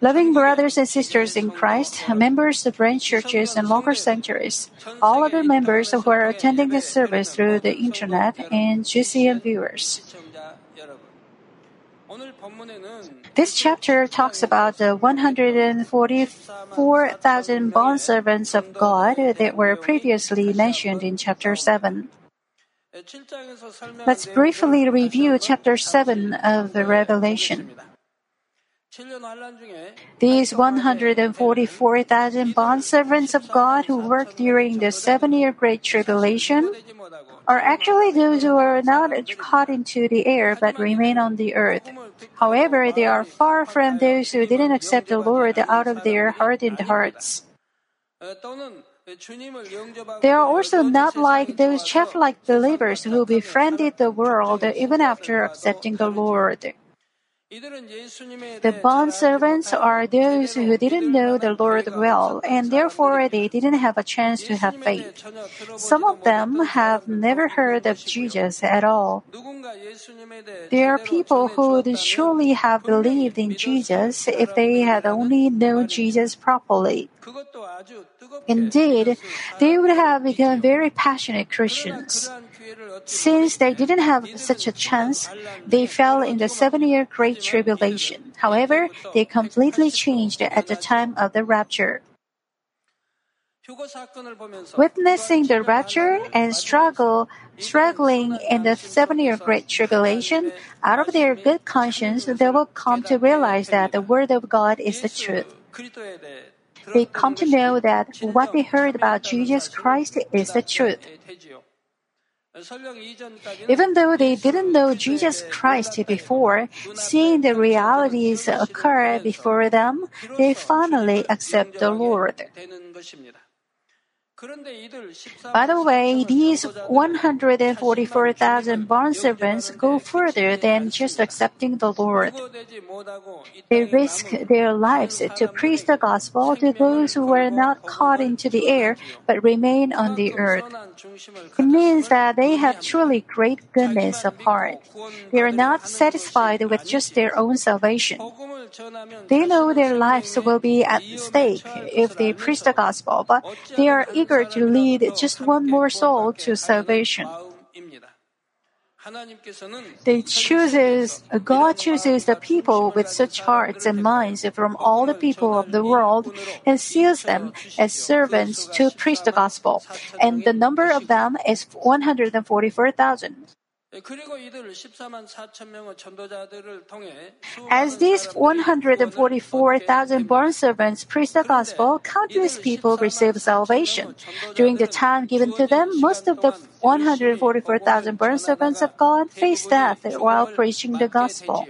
Loving brothers and sisters in Christ, members of branch churches and local sanctuaries, all other members who are attending this service through the internet, and GCN viewers. This chapter talks about the 144,000 bond servants of God that were previously mentioned in chapter 7. Let's briefly review chapter 7 of the Revelation. These 144,000 bondservants of God who worked during the seven year Great Tribulation are actually those who are not caught into the air but remain on the earth. However, they are far from those who didn't accept the Lord out of their hardened hearts. They are also not like those chaff like believers who befriended the world even after accepting the Lord. The bond servants are those who didn't know the Lord well, and therefore they didn't have a chance to have faith. Some of them have never heard of Jesus at all. There are people who would surely have believed in Jesus if they had only known Jesus properly. Indeed, they would have become very passionate Christians. Since they didn't have such a chance, they fell in the seven year Great Tribulation. However, they completely changed at the time of the rapture. Witnessing the rapture and struggle, struggling in the seven year great tribulation, out of their good conscience, they will come to realize that the Word of God is the truth. They come to know that what they heard about Jesus Christ is the truth. Even though they didn't know Jesus Christ before, seeing the realities occur before them, they finally accept the Lord. By the way, these 144,000 bond servants go further than just accepting the Lord. They risk their lives to preach the gospel to those who were not caught into the air but remain on the earth. It means that they have truly great goodness of heart. They are not satisfied with just their own salvation. They know their lives will be at stake if they preach the gospel, but they are eager to lead just one more soul to salvation. They chooses, God chooses the people with such hearts and minds from all the people of the world and seals them as servants to preach the gospel. And the number of them is 144,000. As these 144,000 bond servants preach the gospel, countless people receive salvation. During the time given to them, most of the 144,000 bond servants of God face death while preaching the gospel.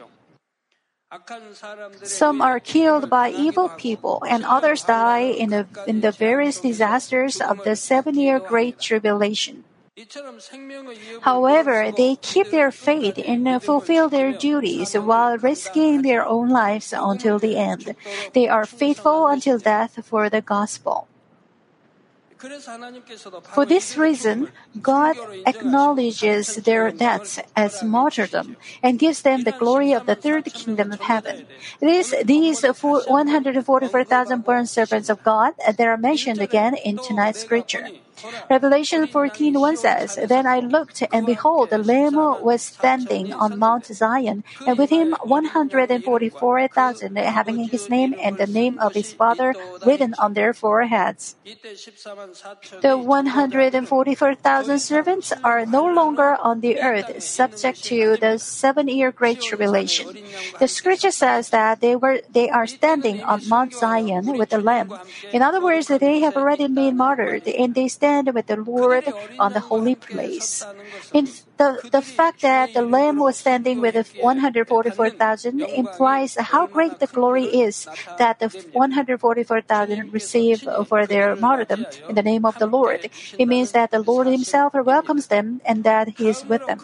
Some are killed by evil people, and others die in the, in the various disasters of the seven year Great Tribulation. However, they keep their faith and uh, fulfill their duties while risking their own lives until the end. They are faithful until death for the gospel. For this reason, God acknowledges their deaths as martyrdom and gives them the glory of the third kingdom of heaven. It is these 144,000 bond servants of God uh, that are mentioned again in tonight's scripture. Revelation 14 1 says, Then I looked, and behold, the Lamb was standing on Mount Zion, and with him 144,000, having his name and the name of his Father written on their foreheads. The 144,000 servants are no longer on the earth, subject to the seven year Great Tribulation. The scripture says that they were they are standing on Mount Zion with the Lamb. In other words, they have already been martyred, and they stand with the Lord on the holy place. In the, the fact that the Lamb was standing with the 144,000 implies how great the glory is that the 144,000 receive for their martyrdom in the name of the Lord. It means that the Lord Himself welcomes them and that He is with them.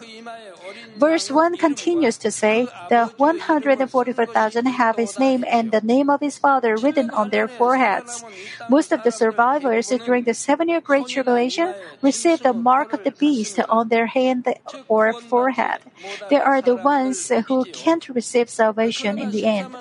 Verse 1 continues to say, The 144,000 have his name and the name of his father written on their foreheads. Most of the survivors during the seven year Great Tribulation received the mark of the beast on their hand or forehead. They are the ones who can't receive salvation in the end.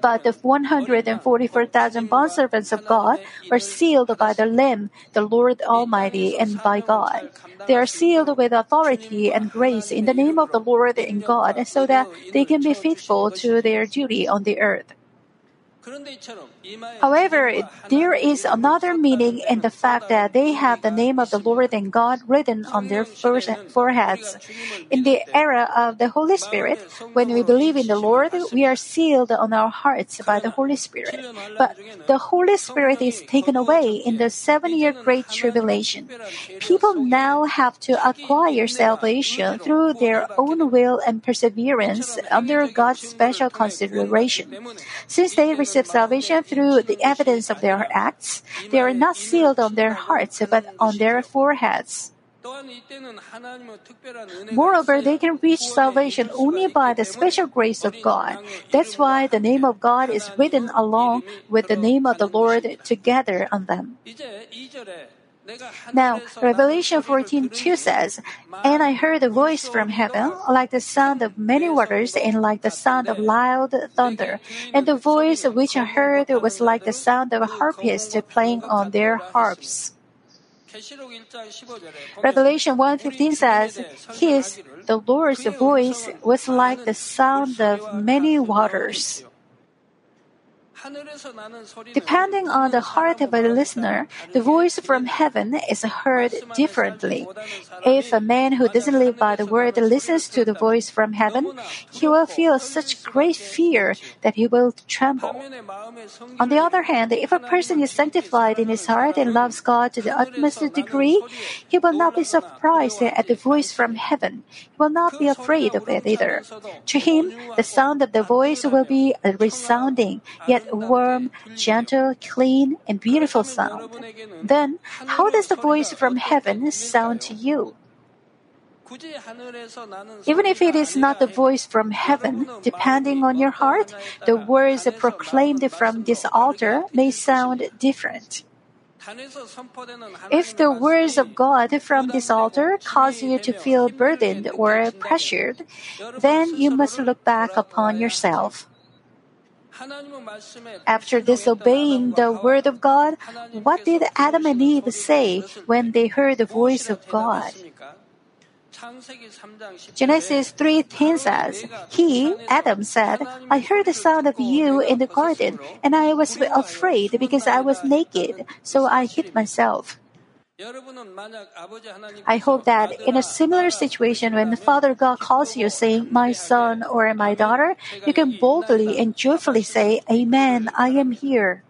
But the 144,000 bondservants of God are sealed by the Lamb, the Lord Almighty, and by God. They are sealed with authority and grace in the name of the Lord and God so that they can be faithful to their duty on the earth. However, there is another meaning in the fact that they have the name of the Lord and God written on their foreheads. In the era of the Holy Spirit, when we believe in the Lord, we are sealed on our hearts by the Holy Spirit. But the Holy Spirit is taken away in the seven year Great Tribulation. People now have to acquire salvation through their own will and perseverance under God's special consideration. Since they receive salvation through the evidence of their acts, they are not sealed on their hearts but on their foreheads. Moreover, they can reach salvation only by the special grace of God. That's why the name of God is written along with the name of the Lord together on them. Now, Revelation 14:2 says, And I heard a voice from heaven, like the sound of many waters and like the sound of loud thunder. And the voice which I heard was like the sound of harpists playing on their harps. Revelation 1:15 says, His, the Lord's voice was like the sound of many waters. Depending on the heart of a listener, the voice from heaven is heard differently. If a man who doesn't live by the word listens to the voice from heaven, he will feel such great fear that he will tremble. On the other hand, if a person is sanctified in his heart and loves God to the utmost degree, he will not be surprised at the voice from heaven. He will not be afraid of it either. To him, the sound of the voice will be a resounding, yet warm, gentle, clean, and beautiful sound. Then, how does the voice from heaven sound to you? Even if it is not the voice from heaven, depending on your heart, the words proclaimed from this altar may sound different. If the words of God from this altar cause you to feel burdened or pressured, then you must look back upon yourself. After disobeying the word of God, what did Adam and Eve say when they heard the voice of God? Genesis 3:10 says, He, Adam, said, I heard the sound of you in the garden, and I was afraid because I was naked, so I hid myself. I hope that in a similar situation when the Father God calls you saying, My son or my daughter, you can boldly and joyfully say, Amen, I am here.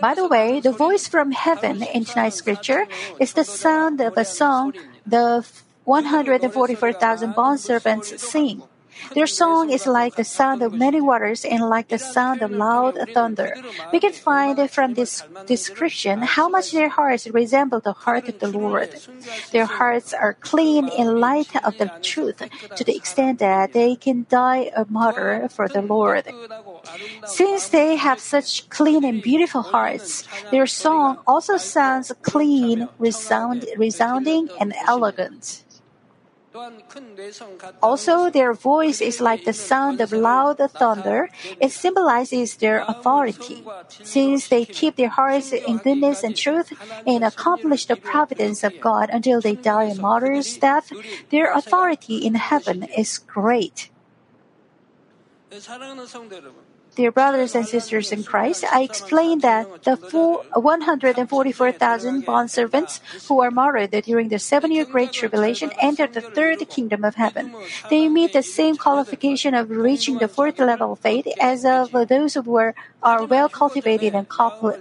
By the way, the voice from heaven in tonight's scripture is the sound of a song the 144,000 bondservants sing. Their song is like the sound of many waters and like the sound of loud thunder. We can find from this description how much their hearts resemble the heart of the Lord. Their hearts are clean in light of the truth to the extent that they can die a martyr for the Lord. Since they have such clean and beautiful hearts, their song also sounds clean, resound, resounding, and elegant. Also, their voice is like the sound of loud thunder. It symbolizes their authority. Since they keep their hearts in goodness and truth and accomplish the providence of God until they die a martyr's death, their authority in heaven is great. Dear brothers and sisters in Christ, I explained that the 144,000 bondservants who are martyred during the seven year Great Tribulation enter the third kingdom of heaven. They meet the same qualification of reaching the fourth level of faith as of those who were, are well cultivated and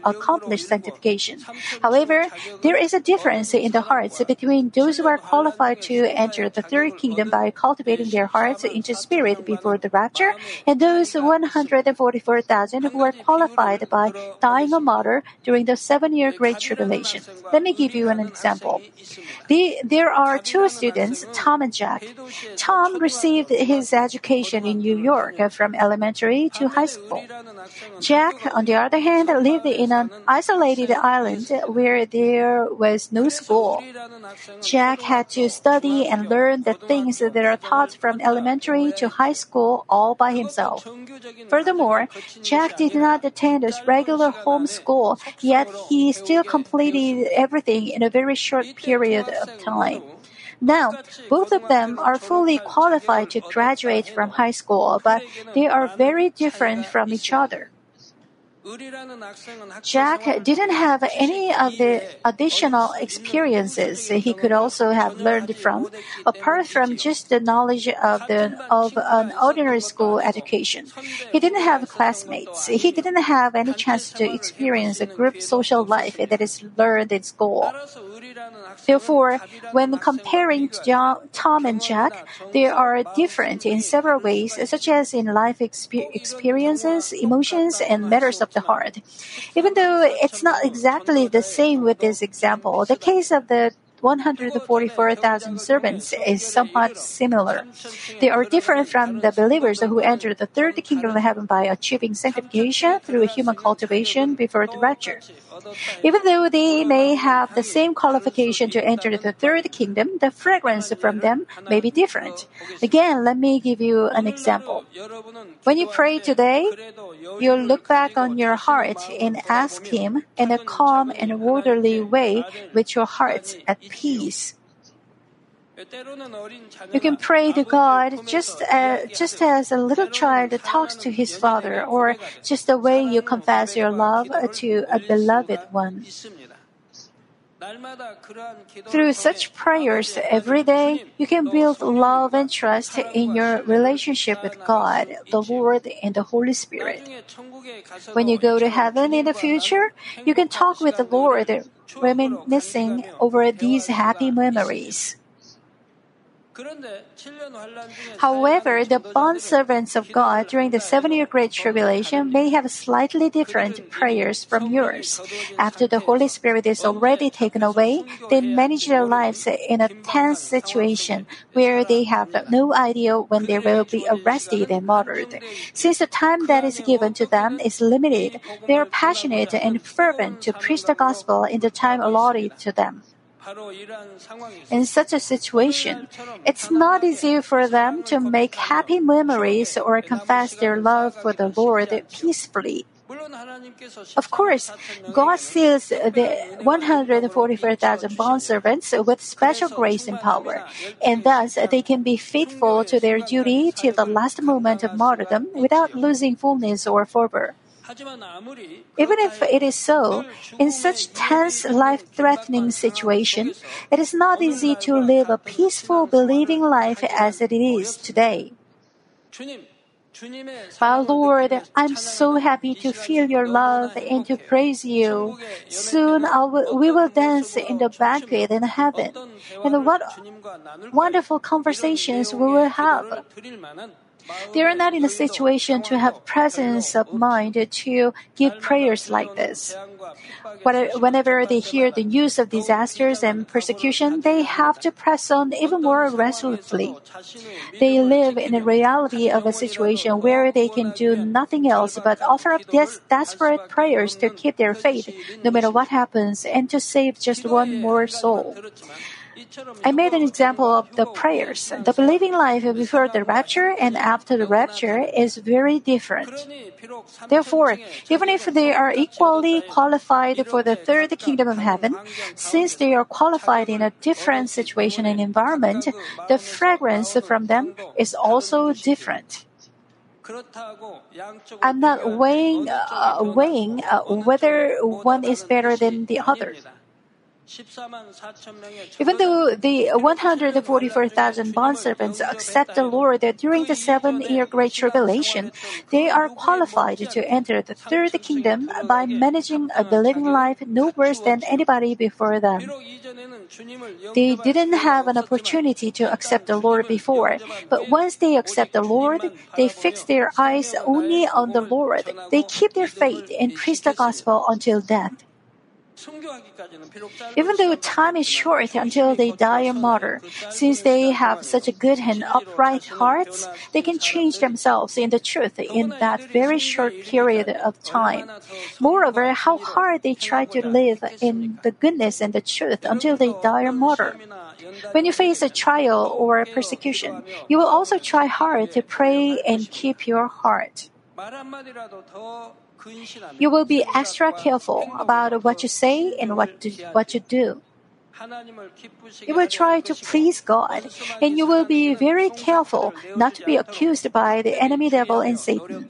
accomplished sanctification. However, there is a difference in the hearts between those who are qualified to enter the third kingdom by cultivating their hearts into spirit before the rapture and those 144 144,000 who were qualified by dying a martyr during the seven year Great Tribulation. Let me give you an example. The, there are two students, Tom and Jack. Tom received his education in New York from elementary to high school. Jack, on the other hand, lived in an isolated island where there was no school. Jack had to study and learn the things that are taught from elementary to high school all by himself. Furthermore, Jack did not attend a regular home school, yet he still completed everything in a very short period of time. Now, both of them are fully qualified to graduate from high school, but they are very different from each other. Jack didn't have any of the additional experiences he could also have learned from, apart from just the knowledge of the of an ordinary school education. He didn't have classmates. He didn't have any chance to experience a group social life that is learned in school. Therefore, when comparing John, Tom and Jack, they are different in several ways, such as in life exper- experiences, emotions, and matters of the heart. Even though it's not exactly the same with this example, the case of the 144,000 servants is somewhat similar. They are different from the believers who enter the third kingdom of heaven by achieving sanctification through human cultivation before the rapture. Even though they may have the same qualification to enter the third kingdom, the fragrance from them may be different. Again, let me give you an example. When you pray today, you look back on your heart and ask Him in a calm and orderly way with your heart at peace. You can pray to God just as, just as a little child talks to his father, or just the way you confess your love to a beloved one. Through such prayers every day, you can build love and trust in your relationship with God, the Lord, and the Holy Spirit. When you go to heaven in the future, you can talk with the Lord, reminiscing over these happy memories. However, the bondservants of God during the seven year Great Tribulation may have slightly different prayers from yours. After the Holy Spirit is already taken away, they manage their lives in a tense situation where they have no idea when they will be arrested and martyred. Since the time that is given to them is limited, they are passionate and fervent to preach the gospel in the time allotted to them. In such a situation, it's not easy for them to make happy memories or confess their love for the Lord peacefully. Of course, God seals the 144,000 bondservants with special grace and power, and thus they can be faithful to their duty till the last moment of martyrdom without losing fullness or fervor. Even if it is so, in such tense, life threatening situation, it is not easy to live a peaceful, believing life as it is today. My Lord, I'm so happy to feel your love and to praise you. Soon will, we will dance in the banquet in heaven. And what wonderful conversations we will have. They are not in a situation to have presence of mind to give prayers like this. Whenever they hear the news of disasters and persecution, they have to press on even more resolutely. They live in a reality of a situation where they can do nothing else but offer up des- desperate prayers to keep their faith, no matter what happens, and to save just one more soul. I made an example of the prayers. The believing life before the rapture and after the rapture is very different. Therefore, even if they are equally qualified for the third kingdom of heaven, since they are qualified in a different situation and environment, the fragrance from them is also different. I'm not weighing, uh, weighing uh, whether one is better than the other. Even though the 144,000 bondservants accept the Lord during the seven year Great Tribulation, they are qualified to enter the third kingdom by managing a believing life no worse than anybody before them. They didn't have an opportunity to accept the Lord before, but once they accept the Lord, they fix their eyes only on the Lord. They keep their faith and preach the gospel until death. Even though time is short until they die a martyr, since they have such a good and upright hearts, they can change themselves in the truth in that very short period of time. Moreover, how hard they try to live in the goodness and the truth until they die a martyr. When you face a trial or a persecution, you will also try hard to pray and keep your heart. You will be extra careful about what you say and what, do, what you do. You will try to please God, and you will be very careful not to be accused by the enemy devil and Satan.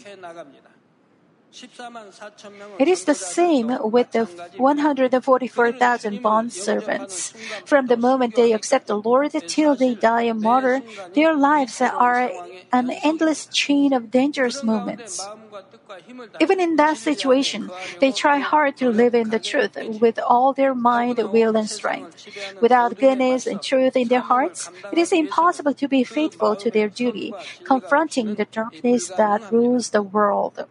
It is the same with the 144,000 bond servants. From the moment they accept the Lord till they die a martyr, their lives are an endless chain of dangerous moments. Even in that situation, they try hard to live in the truth with all their mind, will, and strength. Without goodness and truth in their hearts, it is impossible to be faithful to their duty, confronting the darkness that rules the world.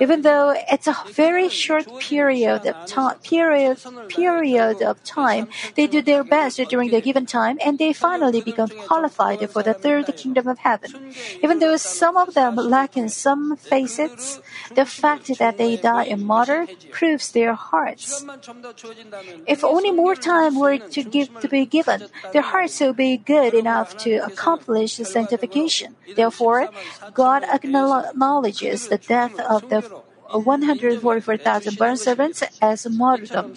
Even though it's a very short period of time, period, period of time, they do their best during the given time, and they finally become qualified for the third kingdom of heaven. Even though some of them lack in some facets, the fact that they die a martyr proves their hearts. If only more time were to give to be given, their hearts will be good enough to accomplish sanctification. Therefore, God acknowledges the death of the 144,000 bond servants as martyrdom.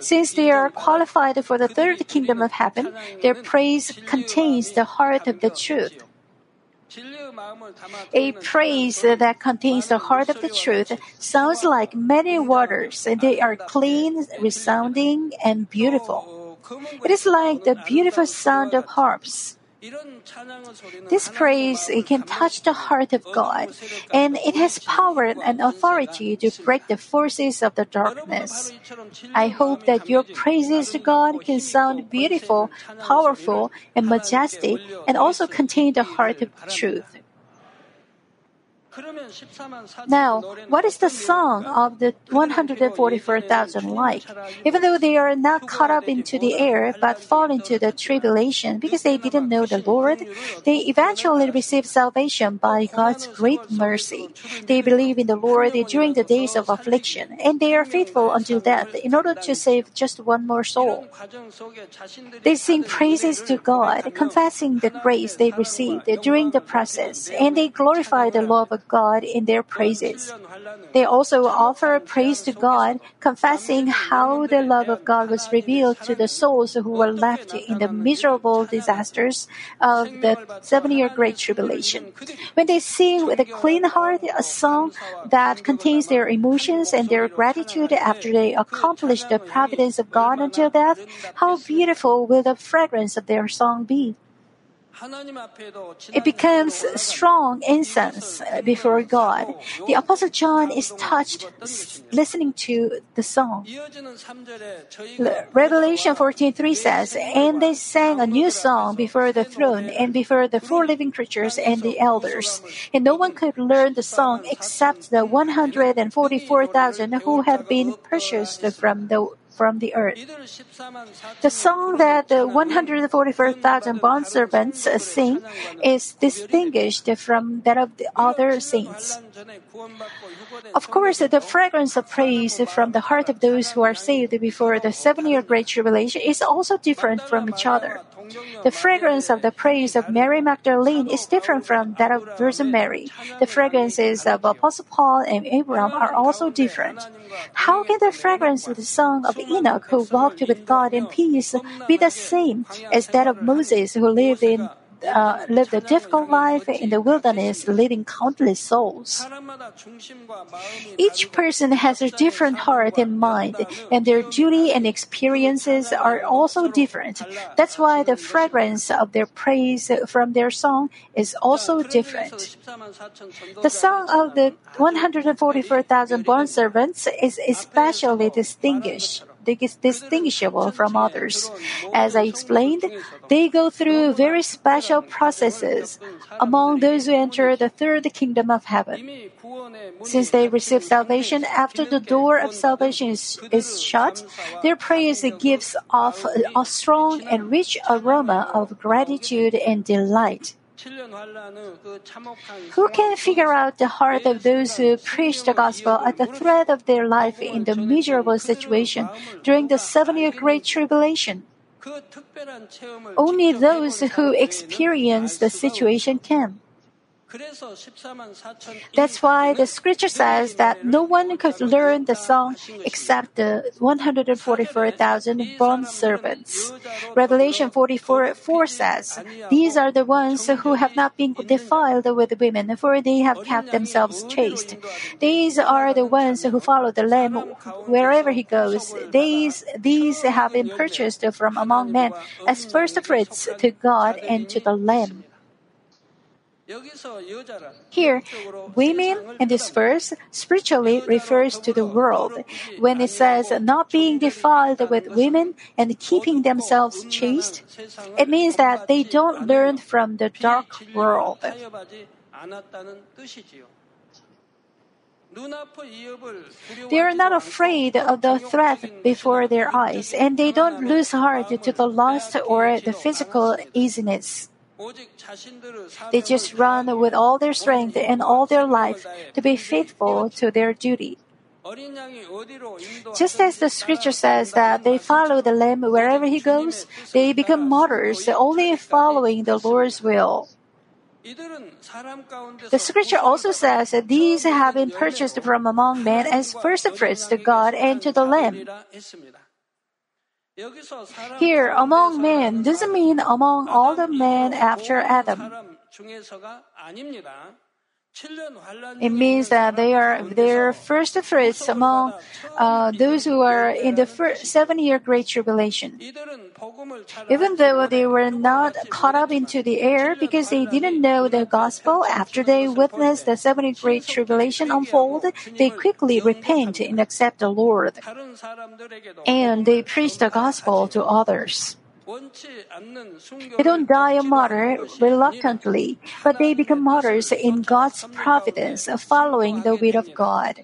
Since they are qualified for the third kingdom of heaven, their praise contains the heart of the truth. A praise that contains the heart of the truth sounds like many waters, and they are clean, resounding, and beautiful. It is like the beautiful sound of harps. This praise can touch the heart of God, and it has power and authority to break the forces of the darkness. I hope that your praises to God can sound beautiful, powerful, and majestic, and also contain the heart of truth. Now, what is the song of the 144,000 like? Even though they are not caught up into the air but fall into the tribulation because they didn't know the Lord, they eventually receive salvation by God's great mercy. They believe in the Lord during the days of affliction, and they are faithful until death in order to save just one more soul. They sing praises to God, confessing the grace they received during the process, and they glorify the love of God in their praises. They also offer praise to God, confessing how the love of God was revealed to the souls who were left in the miserable disasters of the seven year Great Tribulation. When they sing with a clean heart a song that contains their emotions and their gratitude after they accomplish the providence of God until death, how beautiful will the fragrance of their song be! It becomes strong incense before God. The Apostle John is touched listening to the song. Revelation 14:3 says, "And they sang a new song before the throne and before the four living creatures and the elders. And no one could learn the song except the 144,000 who had been purchased from the from the earth. The song that the 144,000 bondservants sing is distinguished from that of the other saints. Of course, the fragrance of praise from the heart of those who are saved before the seven year Great Tribulation is also different from each other. The fragrance of the praise of Mary Magdalene is different from that of Virgin Mary. The fragrances of Apostle Paul and Abraham are also different. How can the fragrance of the song of Enoch, who walked with God in peace, be the same as that of Moses, who lived in uh, lived a difficult life in the wilderness, leading countless souls. Each person has a different heart and mind, and their duty and experiences are also different. That's why the fragrance of their praise from their song is also different. The song of the 144,000 bond servants is especially distinguished distinguishable from others. As I explained, they go through very special processes among those who enter the third kingdom of heaven. Since they receive salvation after the door of salvation is, is shut, their prayers gives off a strong and rich aroma of gratitude and delight. Who can figure out the heart of those who preach the gospel at the threat of their life in the miserable situation during the seven year Great Tribulation? Only those who experience the situation can. That's why the scripture says that no one could learn the song except the 144,000 bond servants. Revelation 44 says, These are the ones who have not been defiled with women, for they have kept themselves chaste. These are the ones who follow the Lamb wherever he goes. These, these have been purchased from among men as first fruits to God and to the Lamb. Here, women in this verse spiritually refers to the world. When it says not being defiled with women and keeping themselves chaste, it means that they don't learn from the dark world. They are not afraid of the threat before their eyes, and they don't lose heart to the lust or the physical easiness. They just run with all their strength and all their life to be faithful to their duty. Just as the scripture says that they follow the Lamb wherever he goes, they become martyrs only following the Lord's will. The scripture also says that these have been purchased from among men as first fruits to God and to the Lamb. Here, among men doesn't mean among all the men after Adam. It means that they are their first fruits among uh, those who are in the first seven year Great Tribulation. Even though they were not caught up into the air because they didn't know the gospel after they witnessed the seven year Great Tribulation unfold, they quickly repent and accept the Lord. And they preach the gospel to others. They don't die a martyr reluctantly, but they become martyrs in God's providence, following the will of God.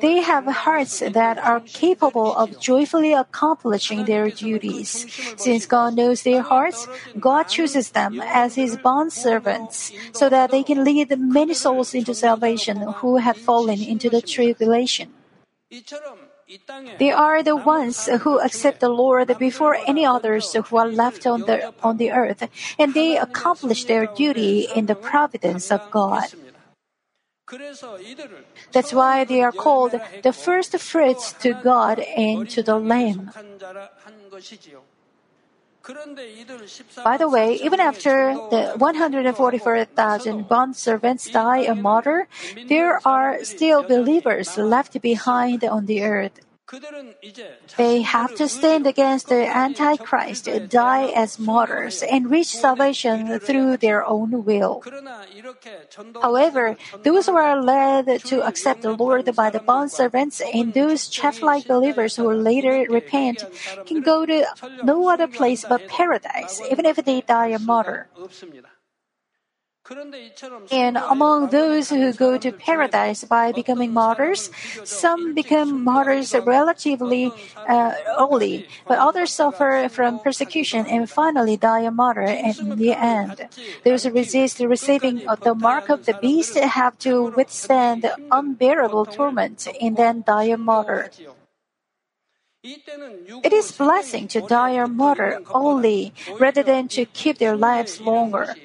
They have hearts that are capable of joyfully accomplishing their duties. Since God knows their hearts, God chooses them as His bond servants so that they can lead many souls into salvation who have fallen into the tribulation. They are the ones who accept the Lord before any others who are left on the, on the earth, and they accomplish their duty in the providence of God. That's why they are called the first fruits to God and to the Lamb. By the way, even after the 144,000 bond servants die a martyr, there are still believers left behind on the earth. They have to stand against the Antichrist, die as martyrs, and reach salvation through their own will. However, those who are led to accept the Lord by the bondservants and those chaff-like believers who later repent can go to no other place but paradise, even if they die a martyr. And among those who go to paradise by becoming martyrs, some become martyrs relatively uh, early, but others suffer from persecution and finally die a martyr in the end. Those who resist receiving the mark of the beast have to withstand unbearable torment and then die a martyr. It is blessing to die a martyr only rather than to keep their lives longer.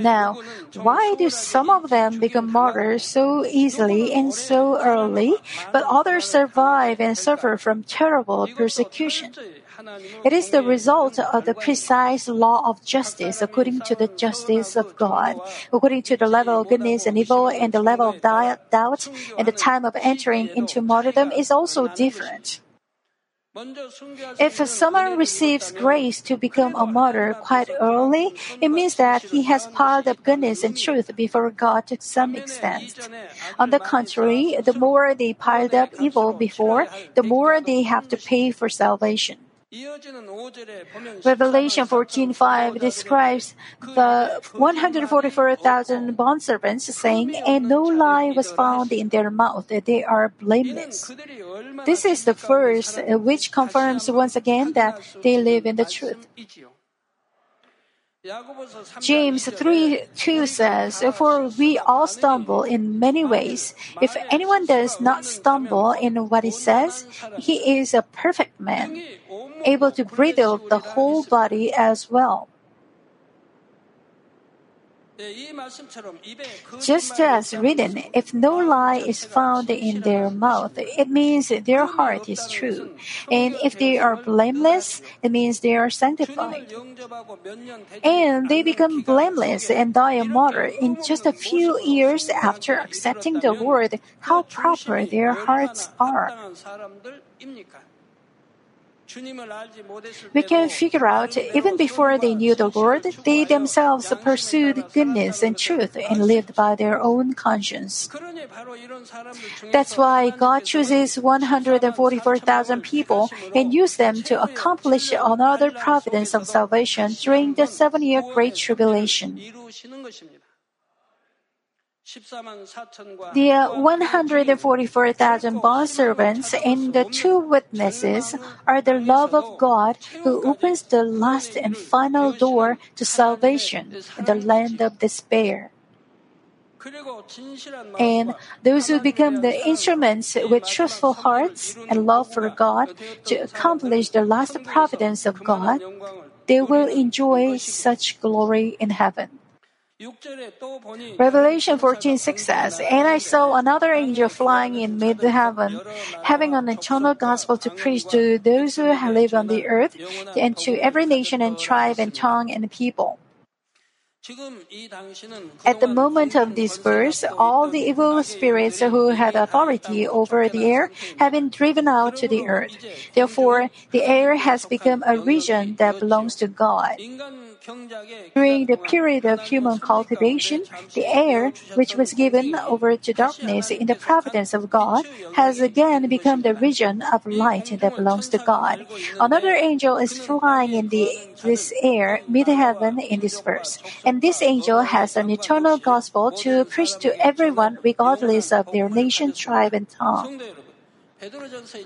Now, why do some of them become martyrs so easily and so early, but others survive and suffer from terrible persecution? It is the result of the precise law of justice according to the justice of God. According to the level of goodness and evil and the level of doubt and the time of entering into martyrdom is also different. If someone receives grace to become a martyr quite early, it means that he has piled up goodness and truth before God to some extent. On the contrary, the more they piled up evil before, the more they have to pay for salvation. Revelation 14:5 describes the 144,000 bondservants saying, "And no lie was found in their mouth; they are blameless." This is the verse uh, which confirms once again that they live in the truth. James 3 2 says, For we all stumble in many ways. If anyone does not stumble in what he says, he is a perfect man, able to bridle the whole body as well. Just as written, if no lie is found in their mouth, it means their heart is true. And if they are blameless, it means they are sanctified. And they become blameless and die a martyr in just a few years after accepting the Lord. How proper their hearts are. We can figure out even before they knew the Lord, they themselves pursued goodness and truth and lived by their own conscience. That's why God chooses 144,000 people and uses them to accomplish another providence of salvation during the seven year Great Tribulation. The 144,000 bond servants and the two witnesses are the love of God who opens the last and final door to salvation in the land of despair. And those who become the instruments with truthful hearts and love for God to accomplish the last providence of God, they will enjoy such glory in heaven. Revelation 14:6 says, And I saw another angel flying in mid heaven, having an eternal gospel to preach to those who live on the earth, and to every nation and tribe and tongue and people. At the moment of this verse, all the evil spirits who had authority over the air have been driven out to the earth. Therefore, the air has become a region that belongs to God. During the period of human cultivation, the air, which was given over to darkness in the providence of God, has again become the region of light that belongs to God. Another angel is flying in the, this air, mid heaven, in this verse. And this angel has an eternal gospel to preach to everyone regardless of their nation, tribe, and tongue.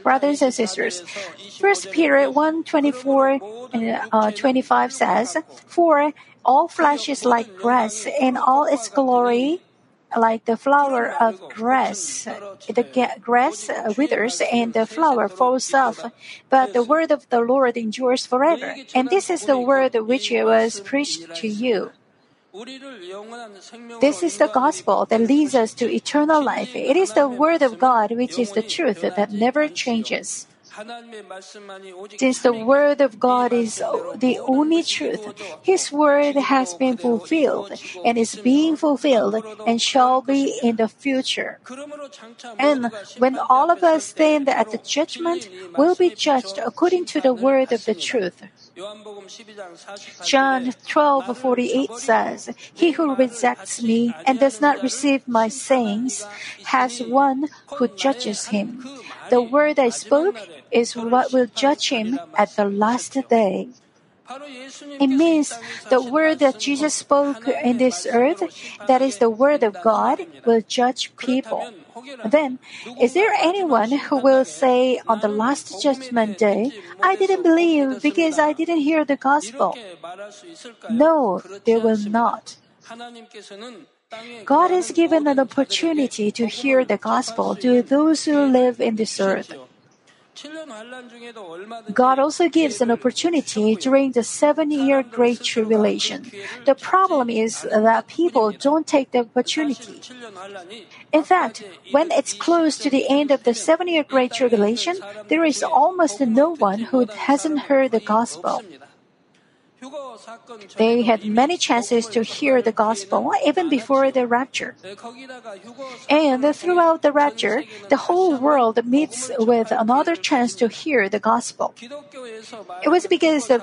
Brothers and sisters, 1 Peter 1 24 and uh, 25 says, For all flesh is like grass, and all its glory like the flower of grass. The grass withers and the flower falls off, but the word of the Lord endures forever. And this is the word which was preached to you. This is the gospel that leads us to eternal life. It is the word of God which is the truth that never changes. Since the word of God is the only truth, His word has been fulfilled and is being fulfilled and shall be in the future. And when all of us stand at the judgment, we'll be judged according to the word of the truth. John 12:48 says, "He who rejects me and does not receive my sayings has one who judges him. The word I spoke is what will judge him at the last day." It means the word that Jesus spoke in this earth, that is the word of God, will judge people. Then, is there anyone who will say on the last judgment day, I didn't believe because I didn't hear the gospel? No, there will not. God has given an opportunity to hear the gospel to those who live in this earth. God also gives an opportunity during the seven year Great Tribulation. The problem is that people don't take the opportunity. In fact, when it's close to the end of the seven year Great Tribulation, there is almost no one who hasn't heard the gospel. They had many chances to hear the gospel even before the rapture. And throughout the rapture, the whole world meets with another chance to hear the gospel. It was because the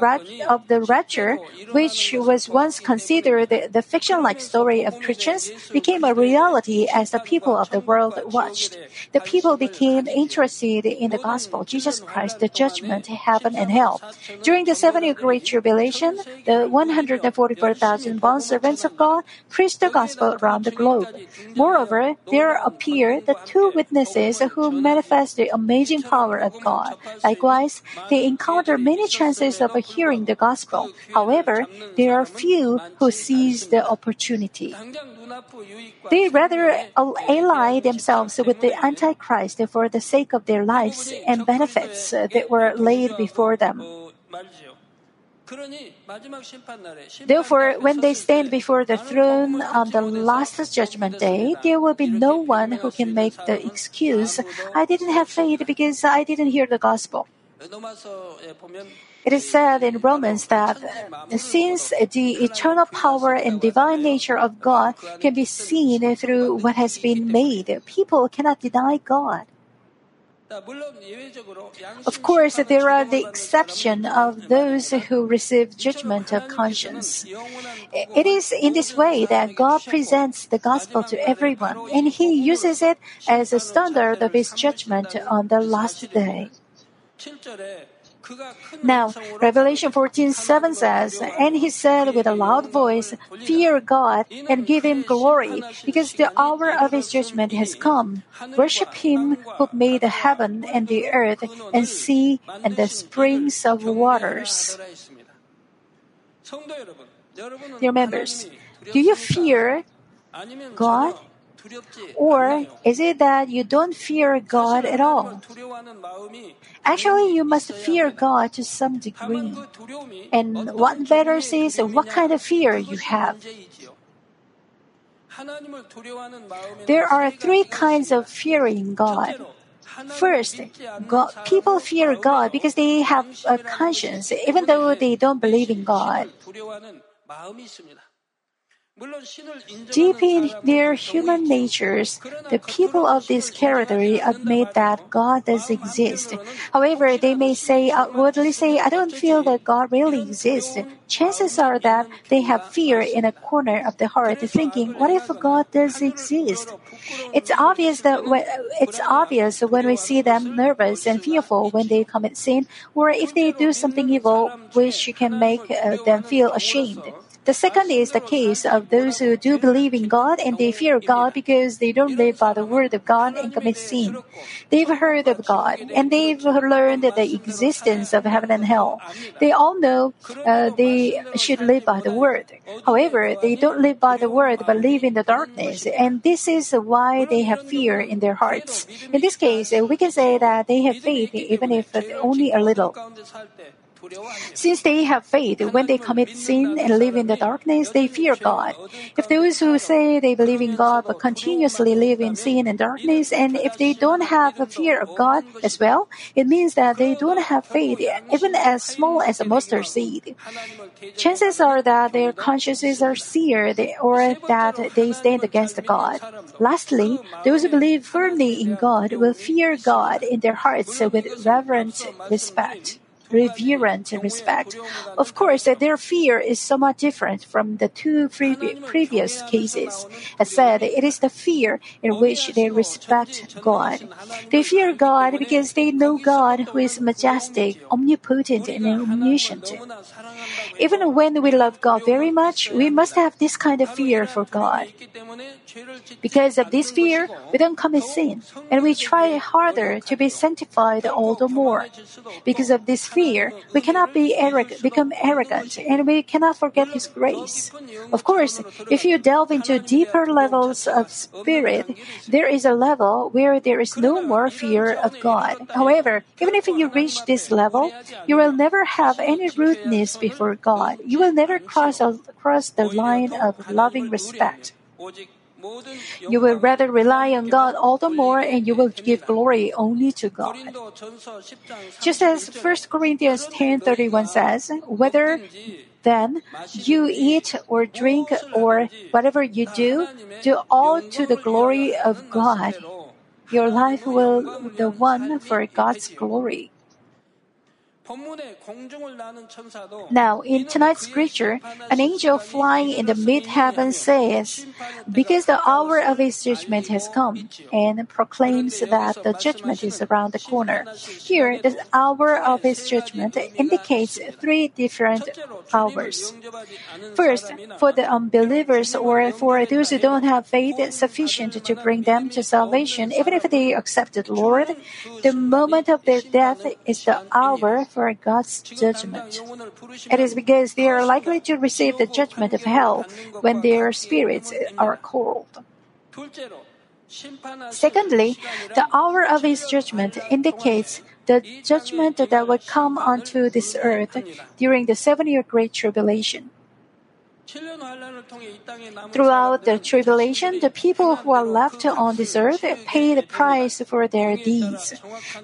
of the rapture, which was once considered the, the fiction like story of Christians, became a reality as the people of the world watched. The people became interested in the gospel, Jesus Christ, the judgment, heaven, and hell. During the seventy great tribulation, the 144,000 bond servants of God preached the gospel around the globe. Moreover, there appear the two witnesses who manifest the amazing power of God. Likewise, they encounter many chances of hearing the gospel. However, there are few who seize the opportunity. They rather ally themselves with the Antichrist for the sake of their lives and benefits that were laid before them. Therefore, when they stand before the throne on the last judgment day, there will be no one who can make the excuse, I didn't have faith because I didn't hear the gospel. It is said in Romans that since the eternal power and divine nature of God can be seen through what has been made, people cannot deny God. Of course, there are the exception of those who receive judgment of conscience. It is in this way that God presents the gospel to everyone, and He uses it as a standard of His judgment on the last day. Now, Revelation 14:7 says, And he said with a loud voice, Fear God and give him glory, because the hour of his judgment has come. Worship him who made the heaven and the earth and sea and the springs of waters. Dear members, do you fear God or is it that you don't fear God at all? Actually, you must fear God to some degree. And what matters is what kind of fear you have. There are three kinds of fearing God. First, God, people fear God because they have a conscience, even though they don't believe in God. Deep in their human natures, the people of this category admit that God does exist. However, they may say outwardly say, I don't feel that God really exists. Chances are that they have fear in a corner of the heart, thinking, what if God does exist? It's obvious that when, it's obvious when we see them nervous and fearful when they commit sin, or if they do something evil which can make uh, them feel ashamed. The second is the case of those who do believe in God and they fear God because they don't live by the word of God and commit sin. They've heard of God and they've learned the existence of heaven and hell. They all know uh, they should live by the word. However, they don't live by the word but live in the darkness, and this is why they have fear in their hearts. In this case, we can say that they have faith even if only a little. Since they have faith, when they commit sin and live in the darkness, they fear God. If those who say they believe in God but continuously live in sin and darkness, and if they don't have a fear of God as well, it means that they don't have faith, even as small as a mustard seed. Chances are that their consciences are seared or that they stand against God. Lastly, those who believe firmly in God will fear God in their hearts with reverent respect reverent respect. Of course, their fear is somewhat different from the two previ- previous cases. As said, it is the fear in which they respect God. They fear God because they know God who is majestic, omnipotent, and omniscient. Even when we love God very much, we must have this kind of fear for God. Because of this fear, we don't commit sin, and we try harder to be sanctified all the more. Because of this fear, we cannot be arrogant, become arrogant, and we cannot forget His grace. Of course, if you delve into deeper levels of spirit, there is a level where there is no more fear of God. However, even if you reach this level, you will never have any rudeness before God. You will never cross, cross the line of loving respect. You will rather rely on God all the more and you will give glory only to God. Just as 1 Corinthians 10:31 says, whether then you eat or drink or whatever you do, do all to the glory of God. Your life will the one for God's glory. Now, in tonight's scripture, an angel flying in the mid heaven says, Because the hour of his judgment has come, and proclaims that the judgment is around the corner. Here, the hour of his judgment indicates three different hours. First, for the unbelievers or for those who don't have faith sufficient to bring them to salvation, even if they accepted Lord, the moment of their death is the hour for God's judgment. It is because they are likely to receive the judgment of hell when their spirits are cold. Secondly, the hour of his judgment indicates the judgment that will come onto this earth during the seven year Great Tribulation. Throughout the tribulation, the people who are left on this earth pay the price for their deeds.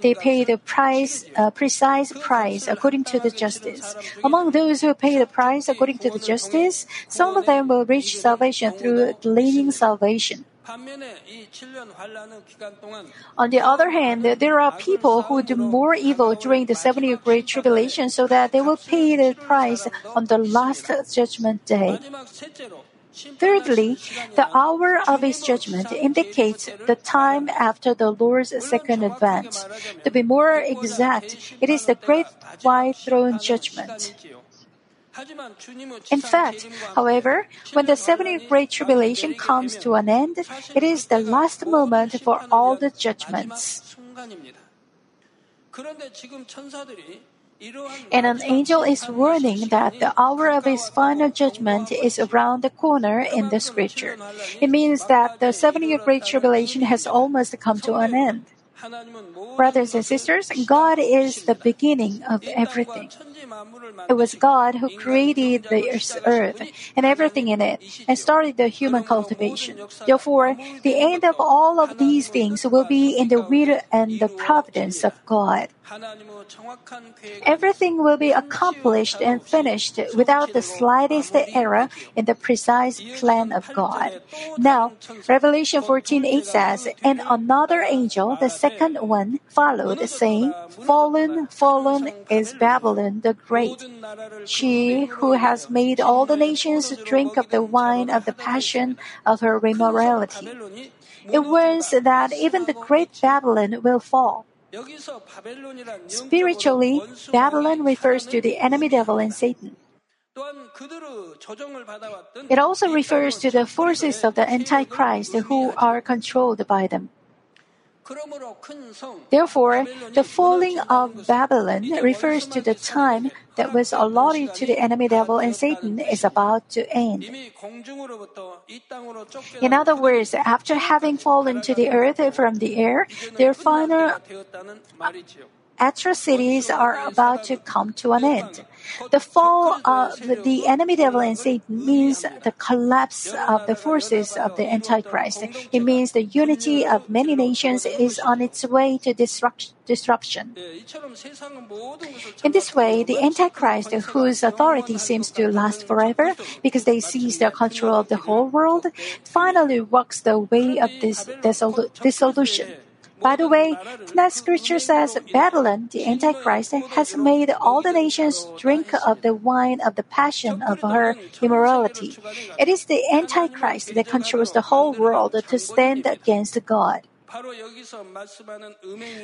They pay the price, uh, precise price according to the justice. Among those who pay the price according to the justice, some of them will reach salvation through gleaning salvation. On the other hand, there are people who do more evil during the seven year Great Tribulation so that they will pay the price on the last judgment day. Thirdly, the hour of his judgment indicates the time after the Lord's second advent. To be more exact, it is the great white throne judgment. In fact, however, when the seven year Great Tribulation comes to an end, it is the last moment for all the judgments. And an angel is warning that the hour of his final judgment is around the corner in the scripture. It means that the seven year Great Tribulation has almost come to an end. Brothers and sisters, God is the beginning of everything. It was God who created the earth and everything in it and started the human cultivation. Therefore, the end of all of these things will be in the will and the providence of God. Everything will be accomplished and finished without the slightest error in the precise plan of God. Now, Revelation 14:8 says, "And another angel, the second one, followed, saying, Fallen, fallen is Babylon the Great, she who has made all the nations drink of the wine of the passion of her immorality." It warns that even the great Babylon will fall. Spiritually, Babylon refers to the enemy devil and Satan. It also refers to the forces of the Antichrist who are controlled by them. Therefore, the falling of Babylon refers to the time that was allotted to the enemy devil and Satan is about to end. In other words, after having fallen to the earth from the air, their final atrocities are about to come to an end. The fall of the enemy devil and Satan means the collapse of the forces of the Antichrist. It means the unity of many nations is on its way to disruption. In this way, the Antichrist, whose authority seems to last forever because they seize the control of the whole world, finally walks the way of this dissolution. By the way, tonight's scripture says Babylon, the Antichrist, has made all the nations drink of the wine of the passion of her immorality. It is the Antichrist that controls the whole world to stand against God.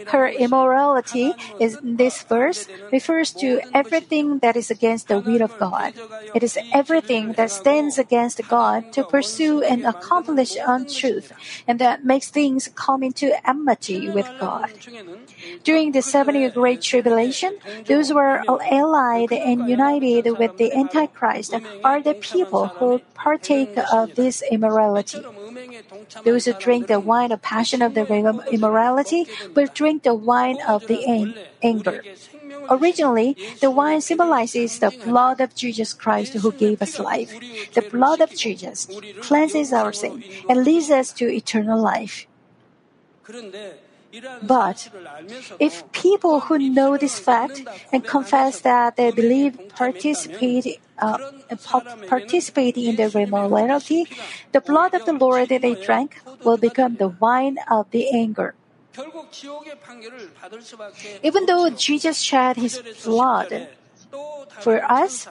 Her immorality in this verse refers to everything that is against the will of God. It is everything that stands against God to pursue and accomplish untruth, and that makes things come into enmity with God. During the 70 Great Tribulation, those who are allied and united with the Antichrist are the people who partake of this immorality. Those who drink the wine of passion of the immorality will drink the wine of the an- anger. Originally, the wine symbolizes the blood of Jesus Christ who gave us life. The blood of Jesus cleanses our sin and leads us to eternal life. But if people who know this fact and confess that they believe participate uh, participate in the immorality, the blood of the Lord that they drank will become the wine of the anger. Even though Jesus shed his blood for us,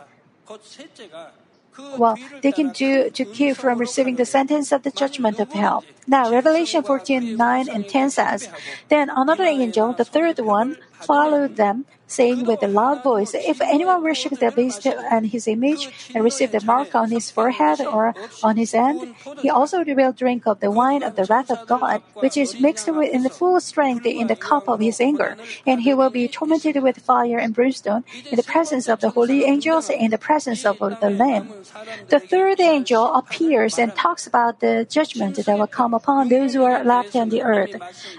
well, they can do to keep from receiving the sentence of the judgment of hell. Now, Revelation 14, 9 and 10 says, Then another angel, the third one, followed them, saying with a loud voice, If anyone worships the beast and his image and receives the mark on his forehead or on his hand, he also will drink of the wine of the wrath of God, which is mixed with in the full strength in the cup of his anger. And he will be tormented with fire and brimstone in the presence of the holy angels and in the presence of the Lamb. The third angel appears and talks about the judgment that will come upon those who are left on the earth.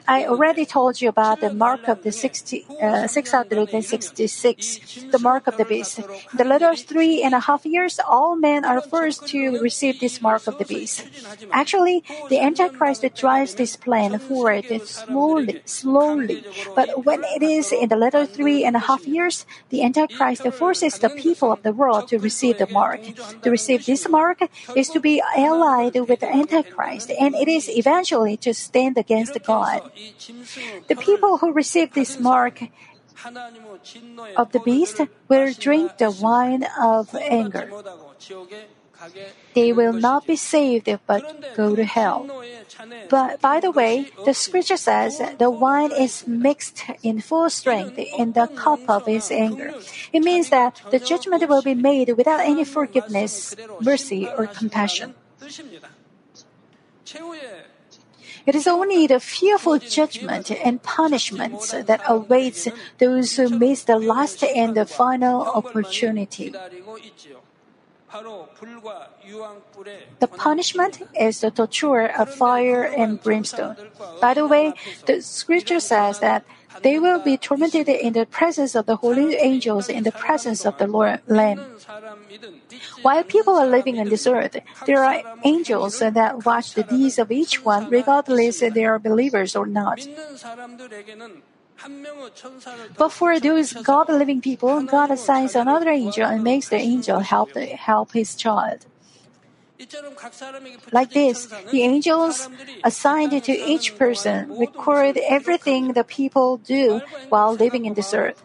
I already told you about the mark of the 60, uh, 666, the mark of the beast. The last three and a half years, all men are forced to receive this mark of the beast. Actually, the Antichrist drives this plan forward slowly, slowly. But when it is in the latter three and a half years, the Antichrist forces the people of the world to receive the mark. To receive this mark is to be allied with the Antichrist, and it is eventually to stand against God. The people who receive this mark of the beast will drink the wine of anger. They will not be saved but go to hell. But by the way, the scripture says the wine is mixed in full strength in the cup of his anger. It means that the judgment will be made without any forgiveness, mercy, or compassion. It is only the fearful judgment and punishments that awaits those who miss the last and the final opportunity. The punishment is the torture of fire and brimstone. By the way, the scripture says that they will be tormented in the presence of the holy angels in the presence of the Lord Lamb. While people are living on this earth, there are angels that watch the deeds of each one, regardless if they are believers or not. But for those God-believing people, God assigns another angel and makes the angel help help his child. Like this, the angels assigned to each person record everything the people do while living in this earth.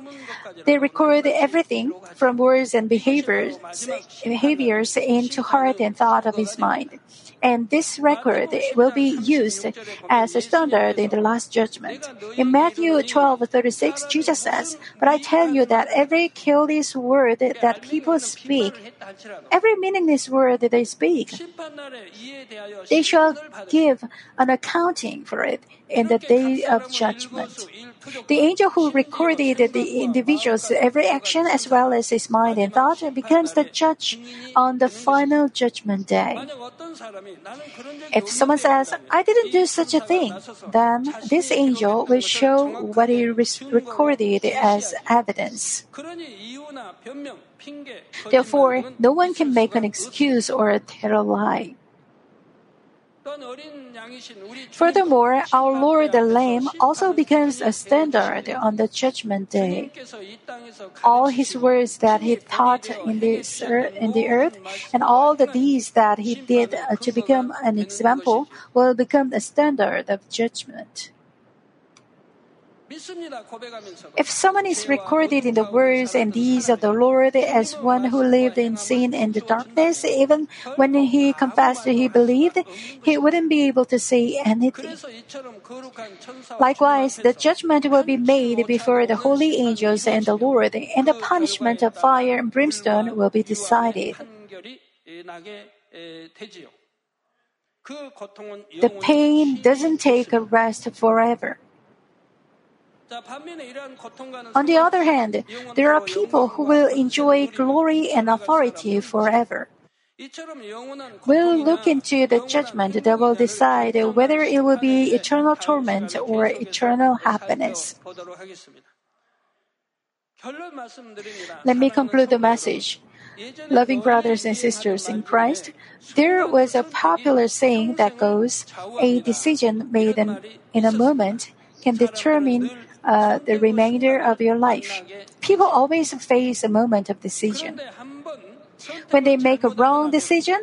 They record everything from words and behaviors, behaviors into heart and thought of his mind. And this record will be used as a standard in the last judgment. In Matthew 12:36, Jesus says, "But I tell you that every careless word that people speak, every meaningless word that they speak, they shall give an accounting for it in the day of judgment." The angel who recorded the individual's every action as well as his mind and thought becomes the judge on the final judgment day. If someone says, I didn't do such a thing, then this angel will show what he recorded as evidence. Therefore, no one can make an excuse or tell a lie. Furthermore, our Lord the Lamb also becomes a standard on the judgment day. All his words that he taught in, this in the earth and all the deeds that he did uh, to become an example will become a standard of judgment. If someone is recorded in the words and deeds of the Lord as one who lived in sin and darkness, even when he confessed he believed, he wouldn't be able to say anything. Likewise, the judgment will be made before the holy angels and the Lord, and the punishment of fire and brimstone will be decided. The pain doesn't take a rest forever. On the other hand, there are people who will enjoy glory and authority forever. We'll look into the judgment that will decide whether it will be eternal torment or eternal happiness. Let me conclude the message. Loving brothers and sisters in Christ, there was a popular saying that goes, a decision made in, a moment can determine uh, the remainder of your life. People always face a moment of decision. When they make a wrong decision,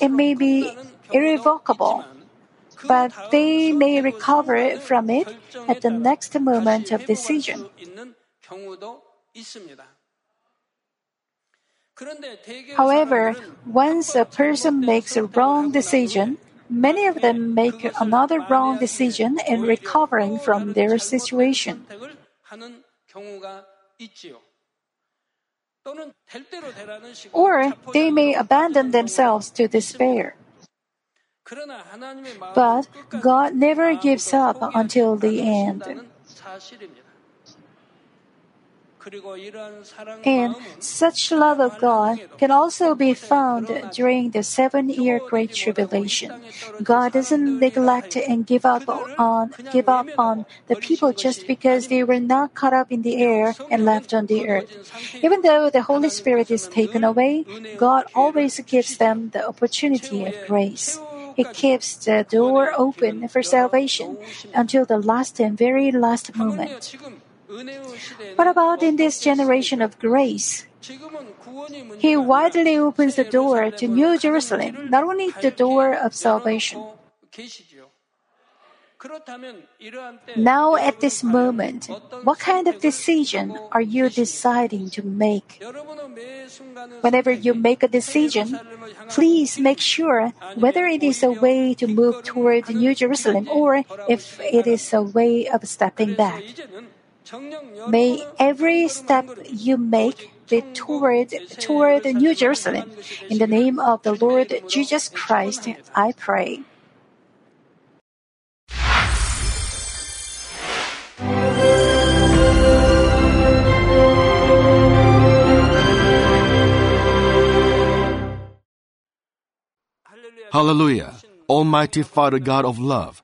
it may be irrevocable, but they may recover from it at the next moment of decision. However, once a person makes a wrong decision, Many of them make another wrong decision in recovering from their situation. Or they may abandon themselves to despair. But God never gives up until the end. And such love of God can also be found during the seven year Great Tribulation. God doesn't neglect and give up on give up on the people just because they were not caught up in the air and left on the earth. Even though the Holy Spirit is taken away, God always gives them the opportunity of grace. He keeps the door open for salvation until the last and very last moment. What about in this generation of grace? He widely opens the door to New Jerusalem, not only the door of salvation. Now, at this moment, what kind of decision are you deciding to make? Whenever you make a decision, please make sure whether it is a way to move toward New Jerusalem or if it is a way of stepping back. May every step you make be toward, toward New Jerusalem. In the name of the Lord Jesus Christ, I pray. Hallelujah! Almighty Father God of love,